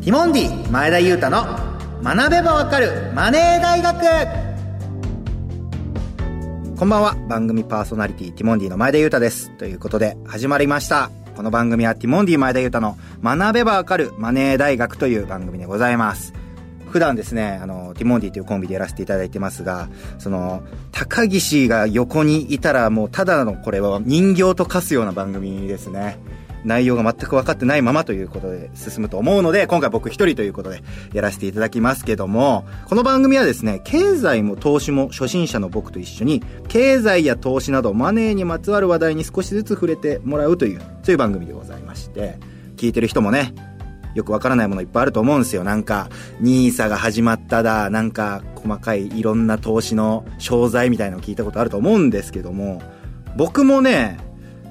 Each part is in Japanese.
ティモンディ前田裕太の学べばわかるマネー大学。こんばんは。番組パーソナリティティモンディの前田裕太です。ということで始まりました。この番組はティモンディ前田裕太の学べばわかるマネー大学という番組でございます。普段ですね、あの、ティモンディというコンビでやらせていただいてますが、その、高岸が横にいたらもうただのこれは人形と化すような番組ですね。内容が全く分かってないままということで進むと思うので、今回僕一人ということでやらせていただきますけども、この番組はですね、経済も投資も初心者の僕と一緒に、経済や投資などマネーにまつわる話題に少しずつ触れてもらうという、そういう番組でございまして、聞いてる人もね、よくわからないものいっぱいあると思うんですよ。なんか、ニーサが始まっただ、なんか、細かいいろんな投資の商材みたいなのを聞いたことあると思うんですけども、僕もね、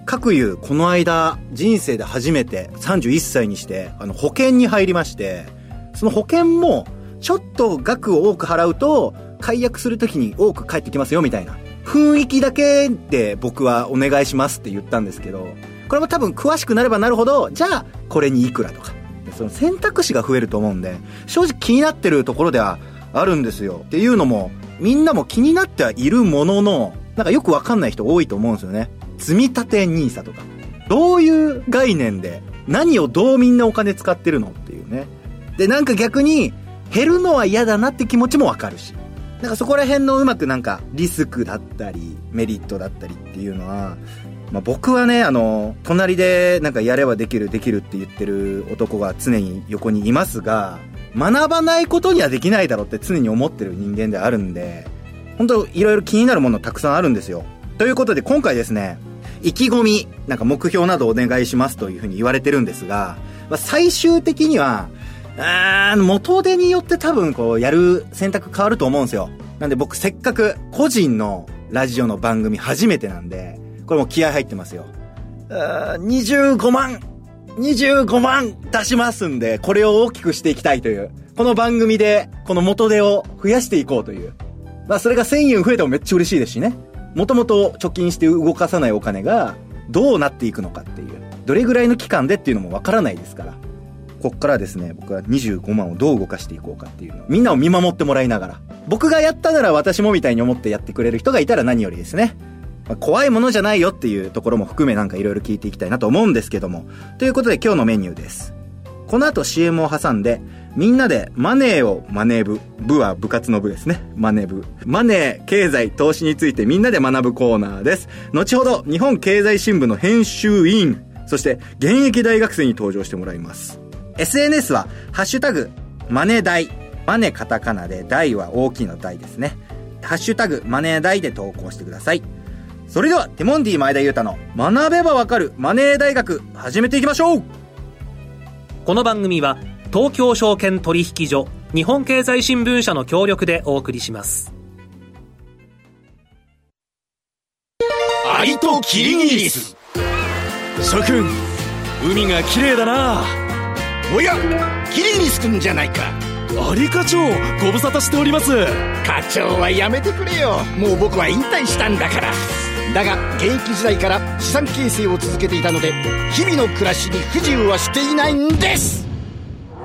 各言う、この間、人生で初めて31歳にして、あの、保険に入りまして、その保険も、ちょっと額を多く払うと、解約するときに多く返ってきますよ、みたいな。雰囲気だけで僕はお願いしますって言ったんですけど、これも多分詳しくなればなるほど、じゃあ、これにいくらとか。その選択肢が増えると思うんで、正直気になってるところではあるんですよ。っていうのも、みんなも気になってはいるものの、なんかよくわかんない人多いと思うんですよね。積立 NISA とか。どういう概念で、何をどうみんなお金使ってるのっていうね。で、なんか逆に、減るのは嫌だなって気持ちもわかるし。なんかそこら辺のうまくなんか、リスクだったり、メリットだったりっていうのは、まあ、僕はね、あの、隣でなんかやればできるできるって言ってる男が常に横にいますが、学ばないことにはできないだろうって常に思ってる人間であるんで、本当いろいろ気になるものたくさんあるんですよ。ということで今回ですね、意気込み、なんか目標などお願いしますというふうに言われてるんですが、まあ、最終的には、あ元手によって多分こうやる選択変わると思うんですよ。なんで僕せっかく個人のラジオの番組初めてなんで、これも気合入ってますよ。25万 !25 万出しますんで、これを大きくしていきたいという。この番組で、この元手を増やしていこうという。まあそれが1000円増えてもめっちゃ嬉しいですしね。もともと貯金して動かさないお金がどうなっていくのかっていう。どれぐらいの期間でっていうのもわからないですから。こっからですね、僕は25万をどう動かしていこうかっていうの、みんなを見守ってもらいながら、僕がやったなら私もみたいに思ってやってくれる人がいたら何よりですね。ま、怖いものじゃないよっていうところも含めなんかいろいろ聞いていきたいなと思うんですけども。ということで今日のメニューです。この後 CM を挟んで、みんなでマネーをマネー部。部は部活の部ですね。マネー部。マネー、経済、投資についてみんなで学ぶコーナーです。後ほど、日本経済新聞の編集委員、そして現役大学生に登場してもらいます。SNS は、ハッシュタグ、マネ大。マネカタカナで、大は大きな大ですね。ハッシュタグ、マネ大で投稿してください。それでは、ティモンディ前田裕太の学べばわかるマネー大学、始めていきましょうこの番組は、東京証券取引所、日本経済新聞社の協力でお送りします。アリとキリギリス。諸君、海が綺麗だな。おや、キリギリス君じゃないか。アリ課長ご無沙汰しております。課長はやめてくれよ。もう僕は引退したんだから。だが現役時代から資産形成を続けていたので日々の暮らしに不自由はしていないんです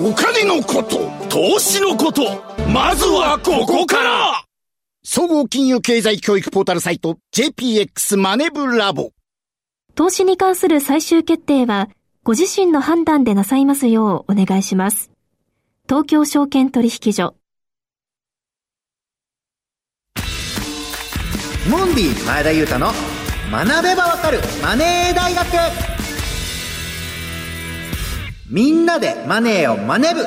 お金のこと投資のことまずはここから。総合金融経済教育ポータルサイト JPX マネブラボ。投資に関する最終決定はご自身の判断でなさいますようお願いします。東京証券取引所。モンディ前田裕太の学べばわかるマネー大学みんなでマネーをマネ部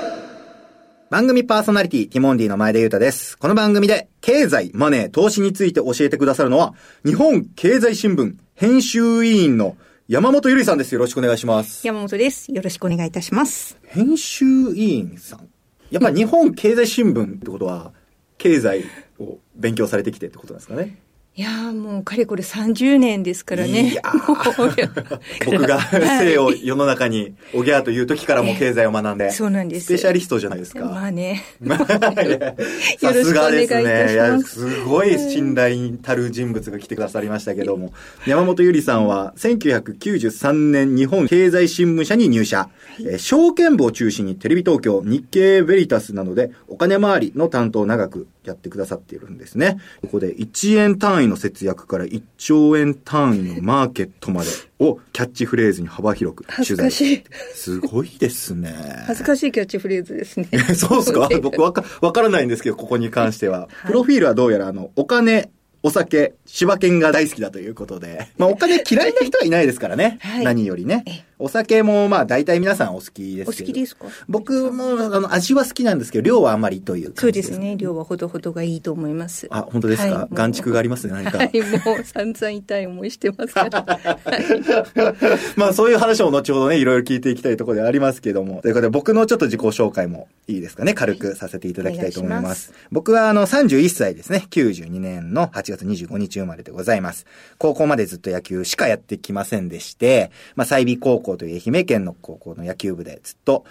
番組パーソナリティ、ティモンディの前田裕太です。この番組で、経済、マネー、投資について教えてくださるのは、日本経済新聞編集委員の山本ゆりさんです。よろしくお願いします。山本です。よろしくお願いいたします。編集委員さんやっぱり日本経済新聞ってことは、経済を勉強されてきてってことなんですかね。いやーもうかれこれ30年ですからね。僕が 生を世の中におぎゃーという時からも経済を学んで。そうなんです。スペシャリストじゃないですか。まあね。さすがですね。いや、すごい信頼たる人物が来てくださりましたけども。山本ゆりさんは1993年日本経済新聞社に入社。え証券部を中心にテレビ東京、日経ベリタスなどでお金回りの担当を長くやってくださっているんですね。ここで1円単位の節約から1兆円単位のマーケットまでをキャッチフレーズに幅広く取材。恥ずかしい。すごいですね。恥ずかしいキャッチフレーズですね。そうですか？僕わか、わからないんですけど、ここに関しては。プロフィールはどうやらあの、お金、お酒、柴犬が大好きだということで。まあお金嫌いな人はいないですからね。はい、何よりね。お酒もまあ大体皆さんお好きですお好きですか？僕もあの味は好きなんですけど、量はあんまりというそうですね。量はほどほどがいいと思います。あ、本当ですか、はい、がありますね、何か。はい、もう散々痛い思いしてますから。まあそういう話も後ほどね、いろいろ聞いていきたいところでありますけども。ということで僕のちょっと自己紹介もいいですかね？軽くさせていただきたいと思います。ます僕はあの31歳ですね。92年の8月25日生まれでございます。高校までずっと野球しかやってきませんでして、まあ済美高校という愛媛県の高校の野球部でずっと、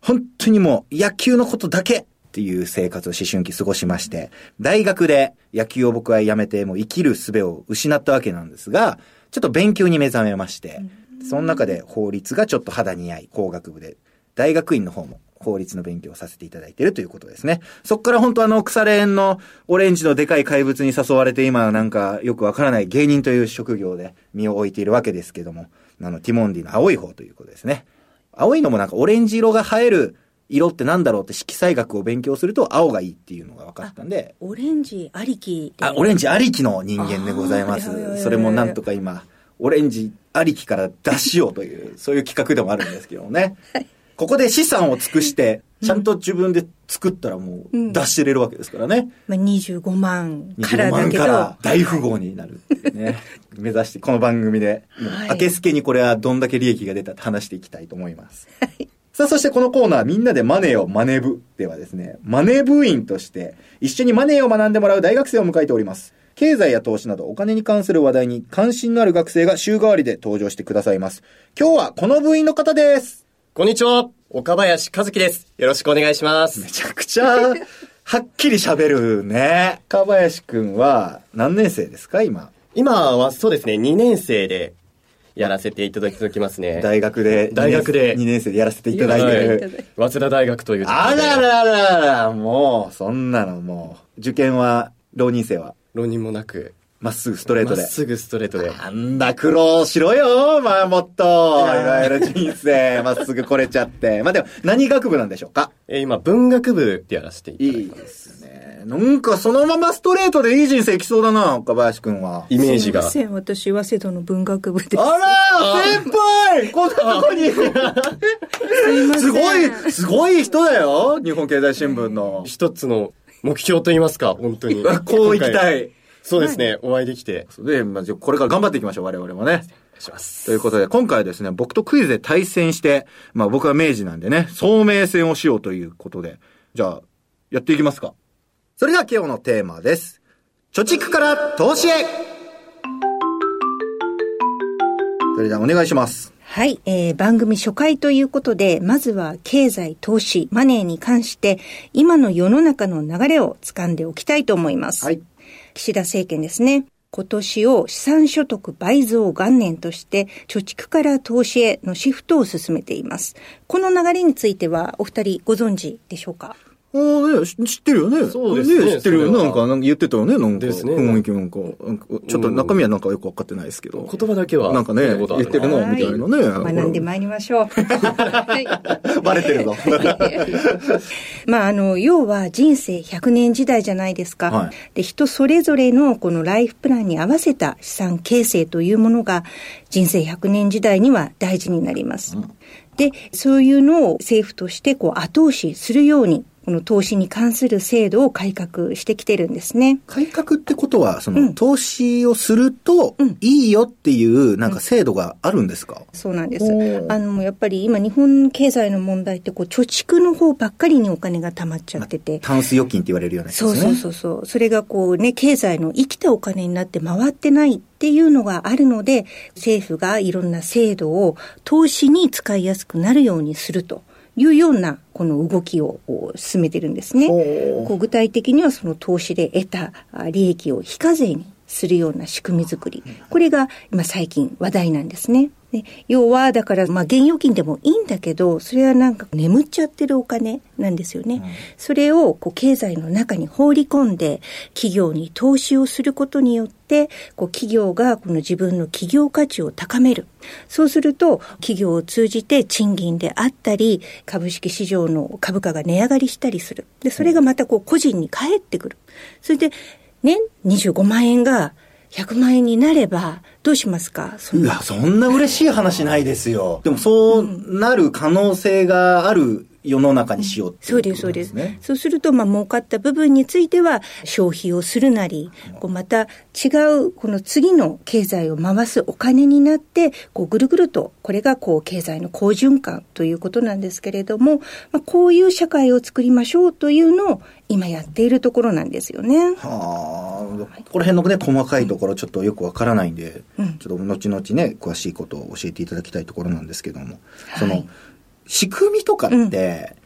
本当にもう野球のことだけっていう生活を思春期過ごしまして、大学で野球を僕はやめてもう生きる術を失ったわけなんですが、ちょっと勉強に目覚めまして、その中で法律がちょっと肌に合い、工学部で、大学院の方も法律の勉強をさせていただいているということですね。そっから本当あの腐れ縁のオレンジのでかい怪物に誘われて今なんかよくわからない芸人という職業で身を置いているわけですけども、あのティモンディの青い方ということですね。青いのもなんかオレンジ色が映える色ってなんだろうって色彩学を勉強すると青がいいっていうのが分かったんで。オレンジありきあ、オレンジありきの人間でございます。それもなんとか今、オレンジありきから出しようという、そういう企画でもあるんですけどね。はいここで資産を尽くして、ちゃんと自分で作ったらもう出してれるわけですからね。まあ、25万からだけど。25万から大富豪になるっていうね。目指して、この番組で、はい、明けすけにこれはどんだけ利益が出たって話していきたいと思います。はいさあ、そしてこのコーナー、みんなでマネーをマネ部ではですね、マネ部員として、一緒にマネーを学んでもらう大学生を迎えております。経済や投資などお金に関する話題に関心のある学生が週替わりで登場してくださいます。今日はこの部員の方です。こんにちは。岡林和樹です。よろしくお願いします。めちゃくちゃ、はっきり喋るね。岡林くんは何年生ですか、今？今はそうですね、2年生でやらせていただきますね。大学で。大学で。2年生でやらせていただいてる。早稲田大学というあららららもう、そんなのもう。受験は、浪人生は？浪人もなく。まっすぐストレートで。まっすぐストレートで。なんだ、苦労しろよ、まあもっと。いわゆる人生、まっすぐ来れちゃって。まあでも、何学部なんでしょうか？えー、今、文学部でやらせていただいていいですね。なんかそのままストレートでいい人生来そうだな、岡林くんは。イメージが。すいません、私、早稲田の文学部です。あら先輩こんなとこにすごい、すごい人だよ日本経済新聞の。一つの目標と言いますか、本当に。こう行きたい。そうですね、お会いできて。で、まあ、これから頑張っていきましょう、我々もね。します。ということで、今回はですね、僕とクイズで対戦して、まあ僕は明治なんでね、聡明戦をしようということで、じゃあ、やっていきますか。それでは今日のテーマです。貯蓄から投資へそれではお願いします。はい、えー、番組初回ということで、まずは経済、投資、マネーに関して、今の世の中の流れを掴んでおきたいと思います。はい。岸田政権ですね。今年を資産所得倍増元年として、貯蓄から投資へのシフトを進めています。この流れについては、お二人ご存知でしょうか？ああね、知ってるよね。そうですね知ってるよね。なんか、なんか言ってたよね。なんか、ですね雰囲気なんか、なんかちょっと中身はなんかよくわかってないですけど。言葉だけは。なんかね、言ってるの、みたいなね。学んでまいりましょう。はい。バレてるぞ。まあ、あの、要は人生100年時代じゃないですか。はいで、人それぞれのこのライフプランに合わせた資産形成というものが人生100年時代には大事になります。で、そういうのを政府としてこう後押しするようにこの投資に関する制度を改革してきてるんですね。改革ってことは、その、うん投資をするとうん、いいよっていう、なんか制度があるんですか、そうなんです。あの、やっぱり今日本経済の問題ってこう貯蓄の方ばっかりにお金が溜まっちゃってて。タンス預金って言われるようなやつですね。そうそうそうそう。それがこうね、経済の生きたお金になって回ってないっていうのがあるので、政府がいろんな制度を投資に使いやすくなるようにするというようなこの動きを進めてるんですね。具体的にはその投資で得たあ利益を非課税にするような仕組み作り。これが今最近話題なんですね。で要は、だから、まあ、現預金でもいいんだけど、それはなんか眠っちゃってるお金なんですよね。それを、こう、経済の中に放り込んで、企業に投資をすることによって、こう、企業がこの自分の企業価値を高める。そうすると、企業を通じて賃金であったり、株式市場の株価が値上がりしたりする。で、それがまたこう、個人に返ってくる。それで、ね、25万円が100万円になれば、どうしますか？そんな、そんな嬉しい話ないですよ。でもそうなる可能性がある世の中にしようっていそうです、そうです。ね。そうすると、まあ、儲かった部分については、消費をするなり、こうまた違う、この次の経済を回すお金になって、こう、ぐるぐると、これが、こう、経済の好循環ということなんですけれども、まあ、こういう社会を作りましょうというのを、今やっているところなんですよね。はあ、この辺のね、細かいところちょっとよくわからないんで、うんちょっと後々ね、詳しいことを教えていただきたいところなんですけども、はいその、仕組みとかって、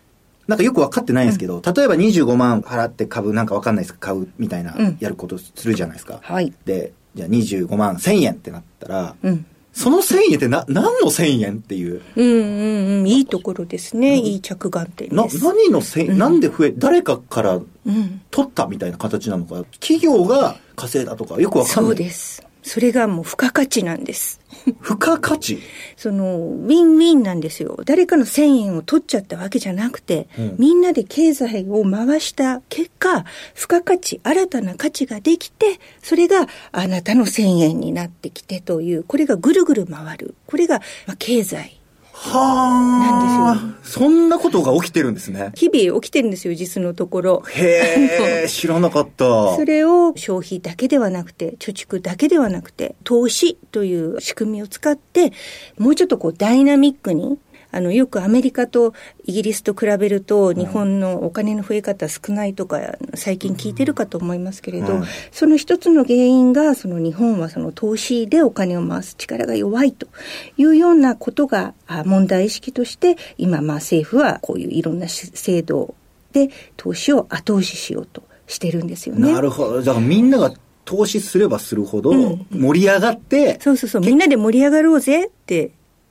なんかよく分かってないんですけど、例えば25万払って株なんか分かんないですけど、買うみたいなうん、やることするじゃないですか。はい。で、じゃあ25万1000円ってなったら、うん。その1000円ってな、何の1000円っていう。うんうんうん。いいところですね。いい着眼点な、です。何の1000円、なんで増え、誰かからうん。取ったみたいな形なのか、企業が稼いだとかよくわかんない。そうです。それがもう付加価値なんです。付加価値？その、ウィンウィンなんですよ。誰かの1000円を取っちゃったわけじゃなくて、うんみんなで経済を回した結果、付加価値、新たな価値ができて、それがあなたの1000円になってきてという、これがぐるぐる回る。これが、まあ、経済。はあ。なんそんなことが起きてるんですね。日々起きてるんですよ、実のところ。へえ、知らなかった。それを消費だけではなくて、貯蓄だけではなくて、投資という仕組みを使って、もうちょっとこうダイナミックに、あの、よくアメリカとイギリスと比べると、日本のお金の増え方少ないとか、最近聞いてるかと思いますけれど、うんその一つの原因が、その日本はその投資でお金を回す力が弱いというようなことがあ問題意識として、今、まあ政府はこういういろんなし制度で投資を後押ししようとしてるんですよね。なるほど。だからみんなが投資すればするほどうん盛り上がって、そうそうそう、みんなで盛り上がろうぜって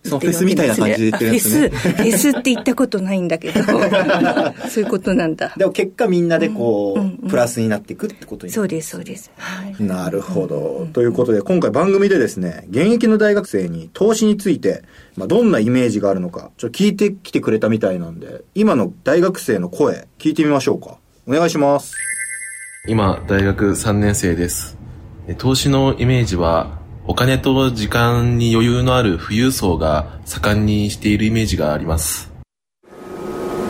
そうフェスみたいな感じで言ってるんですねあフェス、フェスって言ったことないんだけど、そういうことなんだ。でも結果みんなでこう、うんうんうんプラスになっていくってことになるそうです、そうです。はい。なるほど。ということで、今回番組でですね、現役の大学生に投資について、まあ、どんなイメージがあるのか、ちょっと聞いてきてくれたみたいなんで、今の大学生の声、聞いてみましょうか。お願いします。今、大学3年生です。え投資のイメージは、お金と時間に余裕のある富裕層が盛んにしているイメージがあります。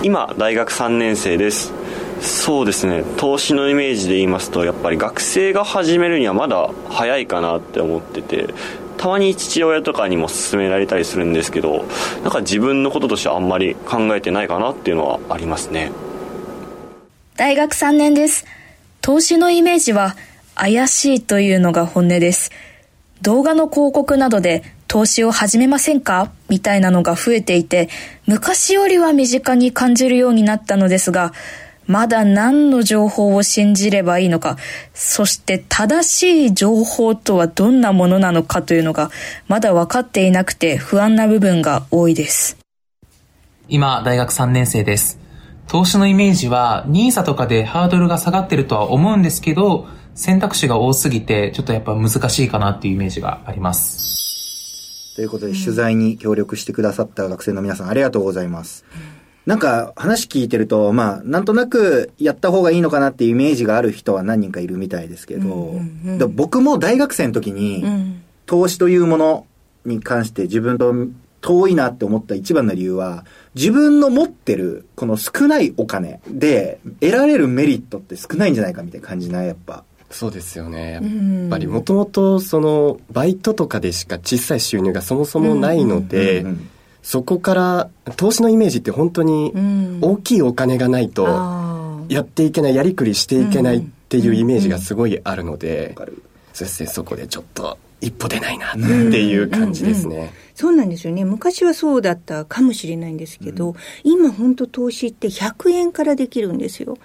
今大学3年生ですそうですね投資のイメージで言いますとやっぱり学生が始めるにはまだ早いかなって思っててたまに父親とかにも勧められたりするんですけどなんか自分のこととしてはあんまり考えてないかなっていうのはありますね大学3年です。投資のイメージは怪しいというのが本音です。動画の広告などで投資を始めませんか？みたいなのが増えていて、昔よりは身近に感じるようになったのですが、まだ何の情報を信じればいいのか、そして正しい情報とはどんなものなのかというのが、まだ分かっていなくて不安な部分が多いです。今、大学3年生です。投資のイメージは、NISA とかでハードルが下がってるとは思うんですけど、選択肢が多すぎて、ちょっとやっぱ難しいかなっていうイメージがあります。ということで、取材に協力してくださった学生の皆さん、ありがとうございます。なんか、話聞いてると、まあ、なんとなく、やった方がいいのかなっていうイメージがある人は何人かいるみたいですけど、うんうんうんだ僕も大学生の時に、うん。投資というものに関して自分と遠いなって思った一番の理由は、自分の持ってるこの少ないお金で得られるメリットって少ないんじゃないかみたいな感じないやっぱ。そうですよね。やっぱりもともとそのバイトとかでしか小さい収入がそもそもないので、そこから投資のイメージって本当に大きいお金がないとやっていけない、やりくりしていけないっていうイメージがすごいあるので、そうですね、そこでちょっと一歩出ないなっていう感じですね。うんうんうんそうなんですよね。昔はそうだったかもしれないんですけど、うん、今本当投資って100円からできるんですよ。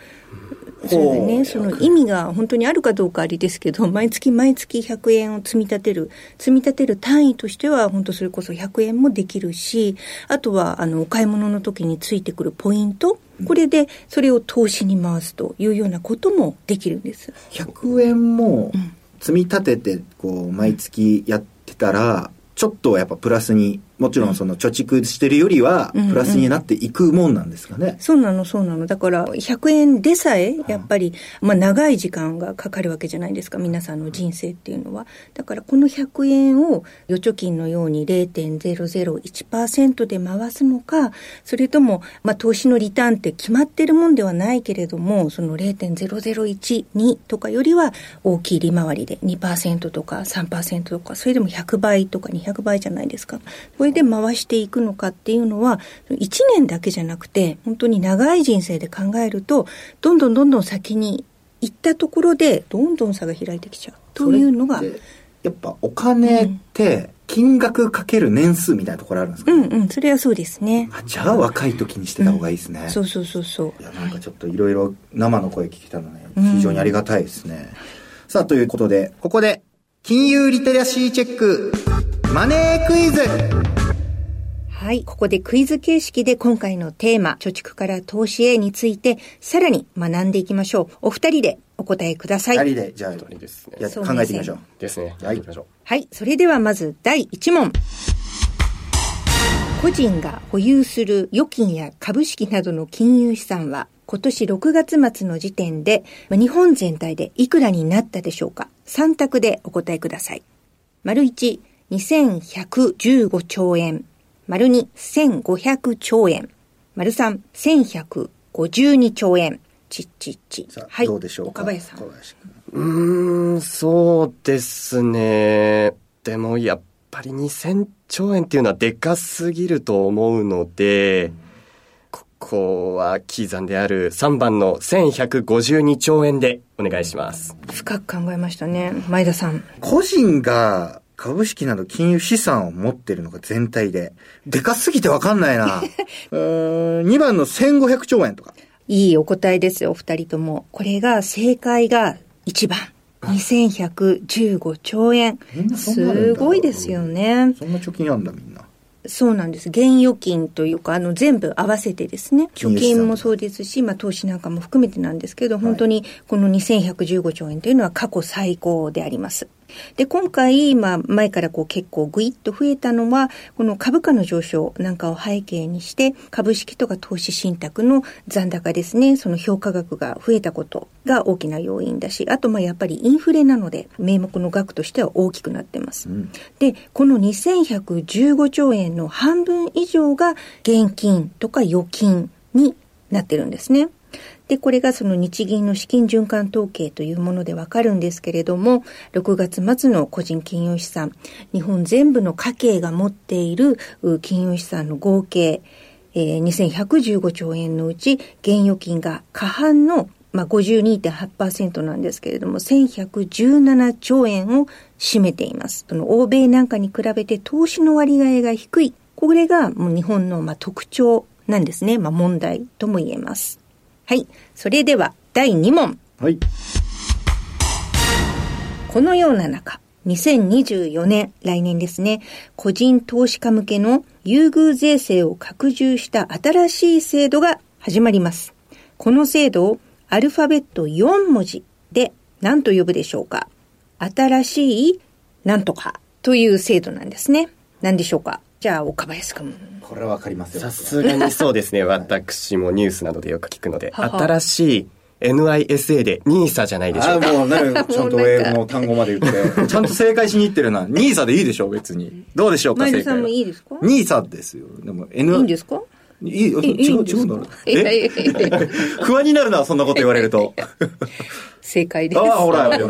それでね、その意味が本当にあるかどうかありですけど、毎月毎月100円を積み立てる、積み立てる単位としては、本当それこそ100円もできるし、あとは、あの、お買い物の時についてくるポイント、これでそれを投資に回すというようなこともできるんです。100円も積み立てて、こう、毎月やってたら、ちょっとやっぱプラスにもちろんその貯蓄してるよりはプラスになっていくもんなんですかね、うんうん、そうなのそうなの。だから100円でさえやっぱり、まあ、長い時間がかかるわけじゃないですか。皆さんの人生っていうのは。だからこの100円を預貯金のように0.001%で回すのかそれとも、まあ、投資のリターンって決まってるもんではないけれどもその0.0012とかよりは大きい利回りで2%とか3%とかそれでも100倍とか200倍じゃないですか。これで回していくのかっていうのは、1年だけじゃなくて、本当に長い人生で考えると、どんどんどんどん先に行ったところで、どんどん差が開いてきちゃうというのが。やっぱお金って、金額かける年数みたいなところあるんですか、うんうん、それはそうですね。じゃあ若い時にしてた方がいいですね。うん、そうそうそうそう。いや、なんかちょっといろいろ生の声聞けたのね、非常にありがたいですね。うん、さあ、ということで、ここで、金融リテラシーチェック、マネークイズはい。ここでクイズ形式で今回のテーマ、貯蓄から投資へについて、さらに学んでいきましょう。お二人でお答えください。二人で、じゃあ、いいですね。考えてみましょう。ですね。はい。はい。それではまず第1問。個人が保有する預金や株式などの金融資産は、今年6月末の時点で、日本全体でいくらになったでしょうか ?3 択でお答えください。丸1、2115兆円。丸2、1500兆円。丸3、1152兆円。ちっちっち。はい。どうでしょうか？岡林さん。うん、そうですね。でも、やっぱり2000兆円っていうのはでかすぎると思うので、うん、ここはキーザンである3番の1152兆円でお願いします。深く考えましたね。前田さん。個人が株式など金融資産を持ってるのが全体で。でかすぎてわかんないな。うん、2番の1500兆円とか。いいお答えですよ、お二人とも。これが正解が1番。2115兆円。すごいですよね。そんな貯金あんだみんな。そうなんです。現預金というか、あの、全部合わせてですね。貯金もそうですし、まあ、投資なんかも含めてなんですけど、本当にこの2115兆円というのは過去最高であります。で、今回、まあ、前からこう結構ぐいっと増えたのは、この株価の上昇なんかを背景にして、株式とか投資信託の残高ですね、その評価額が増えたことが大きな要因だし、あと、まあ、やっぱりインフレなので、名目の額としては大きくなってます。うん、で、この2115兆円の半分以上が現金とか預金になってるんですね。で、これがその日銀の資金循環統計というものでわかるんですけれども、6月末の個人金融資産、日本全部の家計が持っている金融資産の合計、えー、2115兆円のうち、現預金が過半のまあ、52.8%なんですけれども、1117兆円を占めています。その欧米なんかに比べて投資の割合が低い。これがもう日本のまあ特徴なんですね。まあ、問題とも言えます。はい。それでは、第2問。はい。このような中、2024年、来年ですね、個人投資家向けの優遇税制を拡充した新しい制度が始まります。この制度をアルファベット4文字で何と呼ぶでしょうか新しいなんとかという制度なんですね。何でしょうかじゃあ、岡林くん。これはわかりますよ。さすがにそうですね。私もニュースなどでよく聞くので、新しい NISA で NISA じゃないでしょうか。あもうなる、ちゃんと英語の単語まで言って、ちゃんと正解しに行ってるな。NISA でいいでしょ、別に。どうでしょうか、前田さんも。いいですか？NISA ですよ。でも、N、いいんですか？いい、違う、違うんだろう。え？不安になるな、そんなこと言われると。正解です。ああ、ほら、はい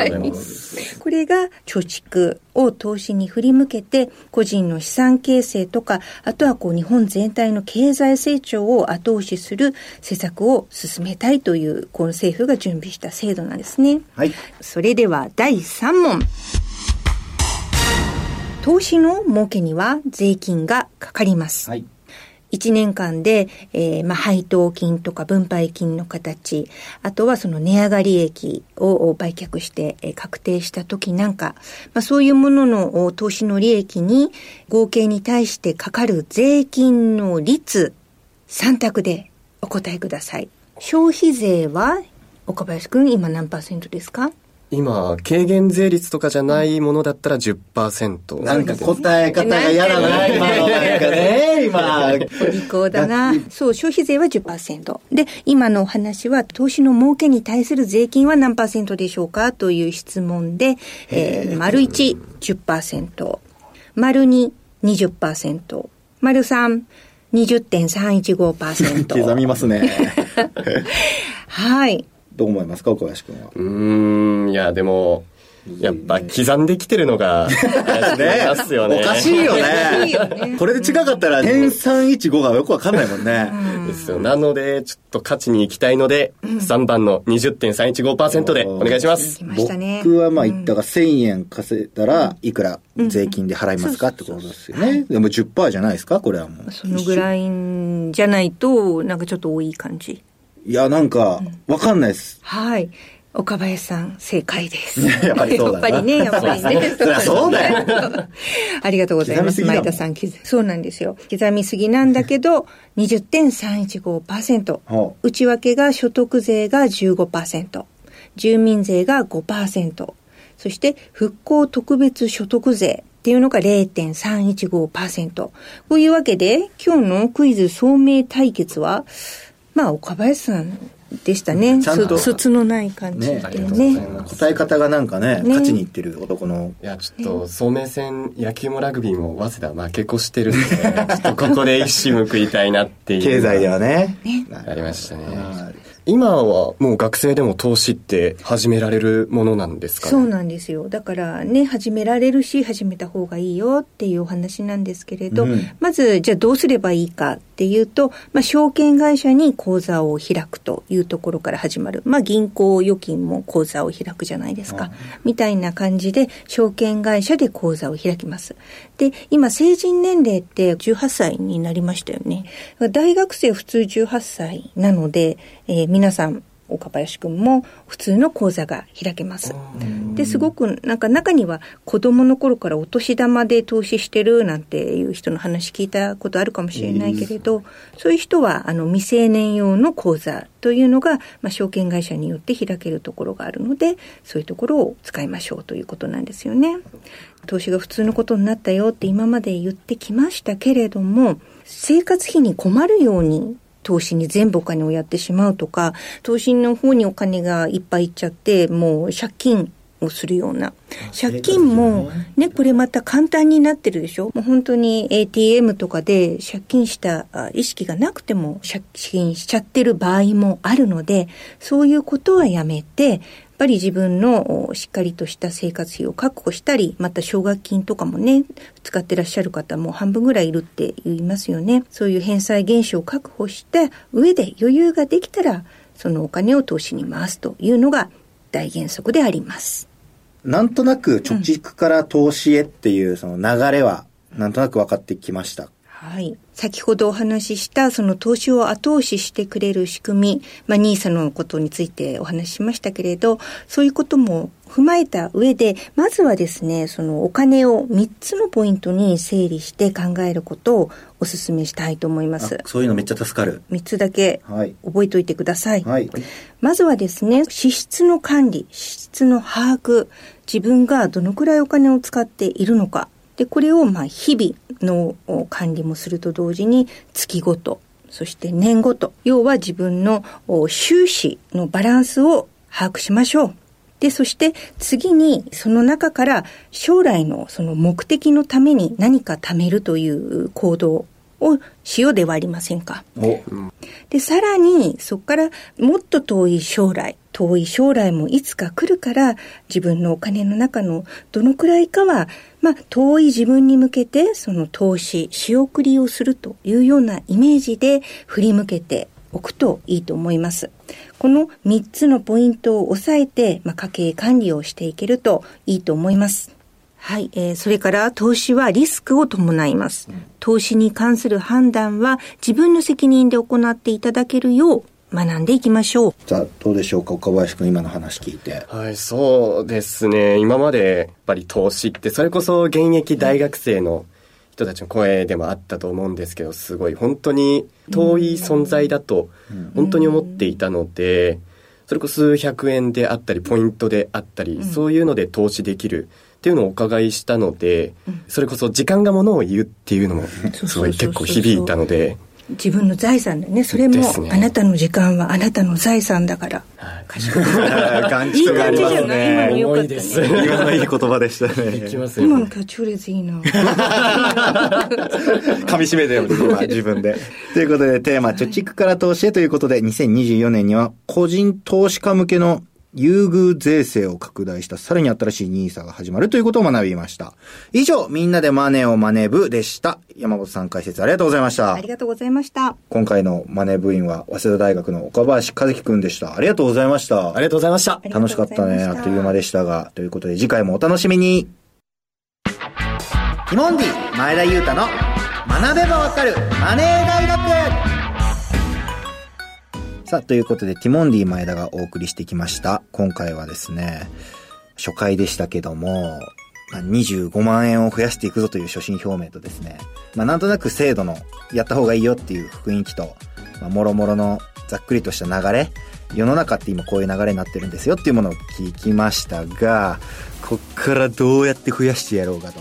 これが貯蓄を投資に振り向けて個人の資産形成とかあとはこう日本全体の経済成長を後押しする施策を進めたいというこの政府が準備した制度なんですね。はい。それでは第3問。投資の儲けには税金がかかります。はい。1年間で、えーまあ、配当金とか分配金の形、あとはその値上がり益を売却して、えー確定した時なんか、まあ、そういうものの投資の利益に合計に対してかかる税金の率、3択でお答えください。消費税は岡林くん今何パーセントですか？今、軽減税率とかじゃないものだったら10%。なんか答え方が嫌だな、今のなんかね、今。お利口だな。そう、消費税は10%。で、今のお話は、投資の儲けに対する税金は何パーセントでしょうかという質問で、えー、丸1、10%。丸2、20%。丸3、20.315%。刻みますね。はい。どう思いますか、岡林君は？うーん、いや、でも、やっぱ刻んできてるのが、ね。おかしいよね。ねこれで違かったら、点315がよくわかんないもんね。ですよ。なので、ちょっと勝ちに行きたいので、3番の20.315%でお願いします。来ましたね。僕はまあ言ったが1000円稼いだらいくら税金で払いますかってことですよね。でも10%じゃないですかこれはもう。そのぐらいじゃないと、なんかちょっと多い感じ。いや、なんか、わかんないです。はい。岡林さん、正解です。やっぱりそうだなやっぱりね、やっぱりね。そりゃそうだよ。ありがとうございます。前田さん、刻そうなんですよ。刻みすぎなんだけど、20.315%。ほ内訳が所得税が15%。住民税が5%。そして、復興特別所得税っていうのが0.315%。こういうわけで、今日のクイズ聡明対決は、まあ、岡林さんでしたね。ちゃんとす筒のない感じでねね。答え方がなんかね、ね勝ちにいってる男の。いや、ちょっと、聡明戦、野球もラグビーも、早稲田負け越してるんで、ちょっとここで一矢報いたいなっていう。経済ではね。ありましたね。今はもう学生でも投資って始められるものなんですかね？そうなんですよ。だからね、始められるし、始めた方がいいよっていうお話なんですけれど、うんまず、じゃあどうすればいいかっていうと、まあ、証券会社に口座を開くというところから始まる。まあ、銀行預金も口座を開くじゃないですか。みたいな感じで、証券会社で口座を開きます。で、今、成人年齢って18歳になりましたよね。大学生普通18歳なので、えー皆さん、岡林くんも普通の口座が開けます。で、すごくなんか中には子供の頃からお年玉で投資してるなんていう人の話聞いたことあるかもしれないけれど、そういう人はあの未成年用の口座というのが、まあ、証券会社によって開けるところがあるので、そういうところを使いましょうということなんですよね。投資が普通のことになったよって今まで言ってきましたけれども、生活費に困るように投資に全部お金をやってしまうとか、投資の方にお金がいっぱいいっちゃって、もう借金をするような。借金も、ね、これまた簡単になってるでしょ？もう本当に ATM とかで借金したあ意識がなくても借金しちゃってる場合もあるので、そういうことはやめて、ぱり自分のしっかりとした生活費を確保したり、また奨学金とかもね、使ってらっしゃる方も半分ぐらいいるって言いますよね。そういう返済原資を確保した上で余裕ができたら、そのお金を投資に回すというのが大原則であります。なんとなく貯蓄から投資へっていうその流れは、なんとなく分かってきました。はい。先ほどお話しした、その投資を後押ししてくれる仕組み、まあ、ニーサのことについてお話ししましたけれど、そういうことも踏まえた上で、まずはですね、そのお金を3つのポイントに整理して考えることをお勧めしたいと思います。そういうのめっちゃ助かる。3つだけはい。覚えておいてください。はい。まずはですね、支出の管理、支出の把握、自分がどのくらいお金を使っているのか。で、これをまあ日々の管理もすると同時に月ごと、そして年ごと、要は自分の収支のバランスを把握しましょう。で、そして次にその中から将来のその目的のために何か貯めるという行動をしようではありませんか。で、さらにそこからもっと遠い将来、遠い将来もいつか来るから自分のお金の中のどのくらいかは、まあ遠い自分に向けてその投資、仕送りをするというようなイメージで振り向けておくといいと思います。この3つのポイントを押さえて、まあ、家計管理をしていけるといいと思います。はい、えー、それから投資はリスクを伴います。投資に関する判断は自分の責任で行っていただけるよう学んでいきましょう。じゃあ、どうでしょうか？岡林君、今の話聞いて。はい、そうですね。今まで、やっぱり投資って、それこそ現役大学生の人たちの声でもあったと思うんですけど、すごい本当に遠い存在だと本当に思っていたので、それこそ数百円であったり、ポイントであったり、そういうので投資できるっていうのをお伺いしたので、それこそ時間がものを言うっていうのもすごい結構響いたので、自分の財産だね。それも、あなたの時間はあなたの財産だから。賢い。いい感じじゃない今のよかったね。今のいい言葉でしたね。今のキャッチフレーズいいな。噛み締めてよ、自分で。ということで、テーマ、貯蓄から投資へということで、2024年には、個人投資家向けの優遇税制を拡大したさらに新しい NISA が始まるということを学びました。以上、みんなでマネーをマネ部でした。山本さん解説ありがとうございました。ありがとうございました。今回のマネー部員は、早稲田大学の岡林和樹くんでした。ありがとうございました。ありがとうございました。楽しかったね。あっという間でしたが。ということで、次回もお楽しみに。ティモンディ前田裕太の学べばわかるマネー大学さあ、ということで、ティモンディ前田がお送りしてきました。今回はですね、初回でしたけどもま、25万円を増やしていくぞという所信表明とですね、まあ、なんとなく制度のやった方がいいよっていう雰囲気と、まあ、もろもろのざっくりとした流れ、世の中って今こういう流れになってるんですよっていうものを聞きましたが、こっからどうやって増やしてやろうかと。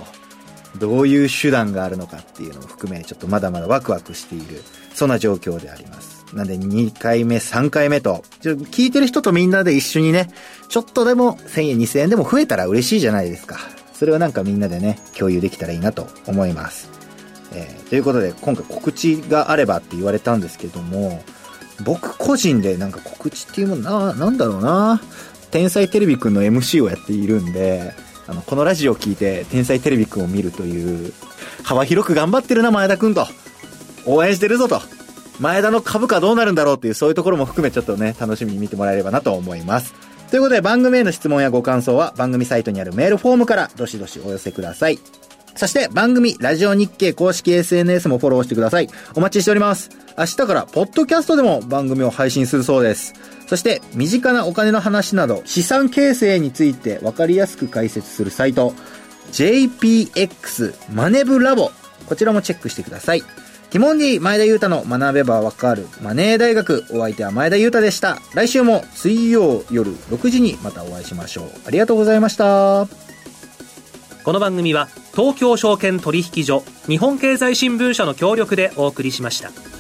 どういう手段があるのかっていうのを含め、ちょっとまだまだワクワクしている、そんな状況であります。なんで2回目、3回目と、聞いてる人とみんなで一緒にね、ちょっとでも1000円、2000円でも増えたら嬉しいじゃないですか。それをなんかみんなでね、共有できたらいいなと思います。えー、ということで、今回告知があればって言われたんですけども、僕個人でなんか告知っていうものな、なんだろうな。天才テレビくんの MC をやっているんで、あの、このラジオを聞いて天才テレビくんを見るという、幅広く頑張ってるな、前田くんと。応援してるぞと。前田の株価どうなるんだろうっていうそういうところも含めちょっとね、楽しみに見てもらえればなと思います。ということで番組への質問やご感想は番組サイトにあるメールフォームからどしどしお寄せください。そして番組ラジオ日経公式 SNS もフォローしてください。お待ちしております。明日からポッドキャストでも番組を配信するそうです。そして身近なお金の話など資産形成についてわかりやすく解説するサイト JPX マネブラボこちらもチェックしてください。ティモンディ前田裕太の学べばわかるマネー大学。お相手は前田裕太でした。来週も水曜夜6時にまたお会いしましょう。ありがとうございました。この番組は東京証券取引所、日本経済新聞社の協力でお送りしました。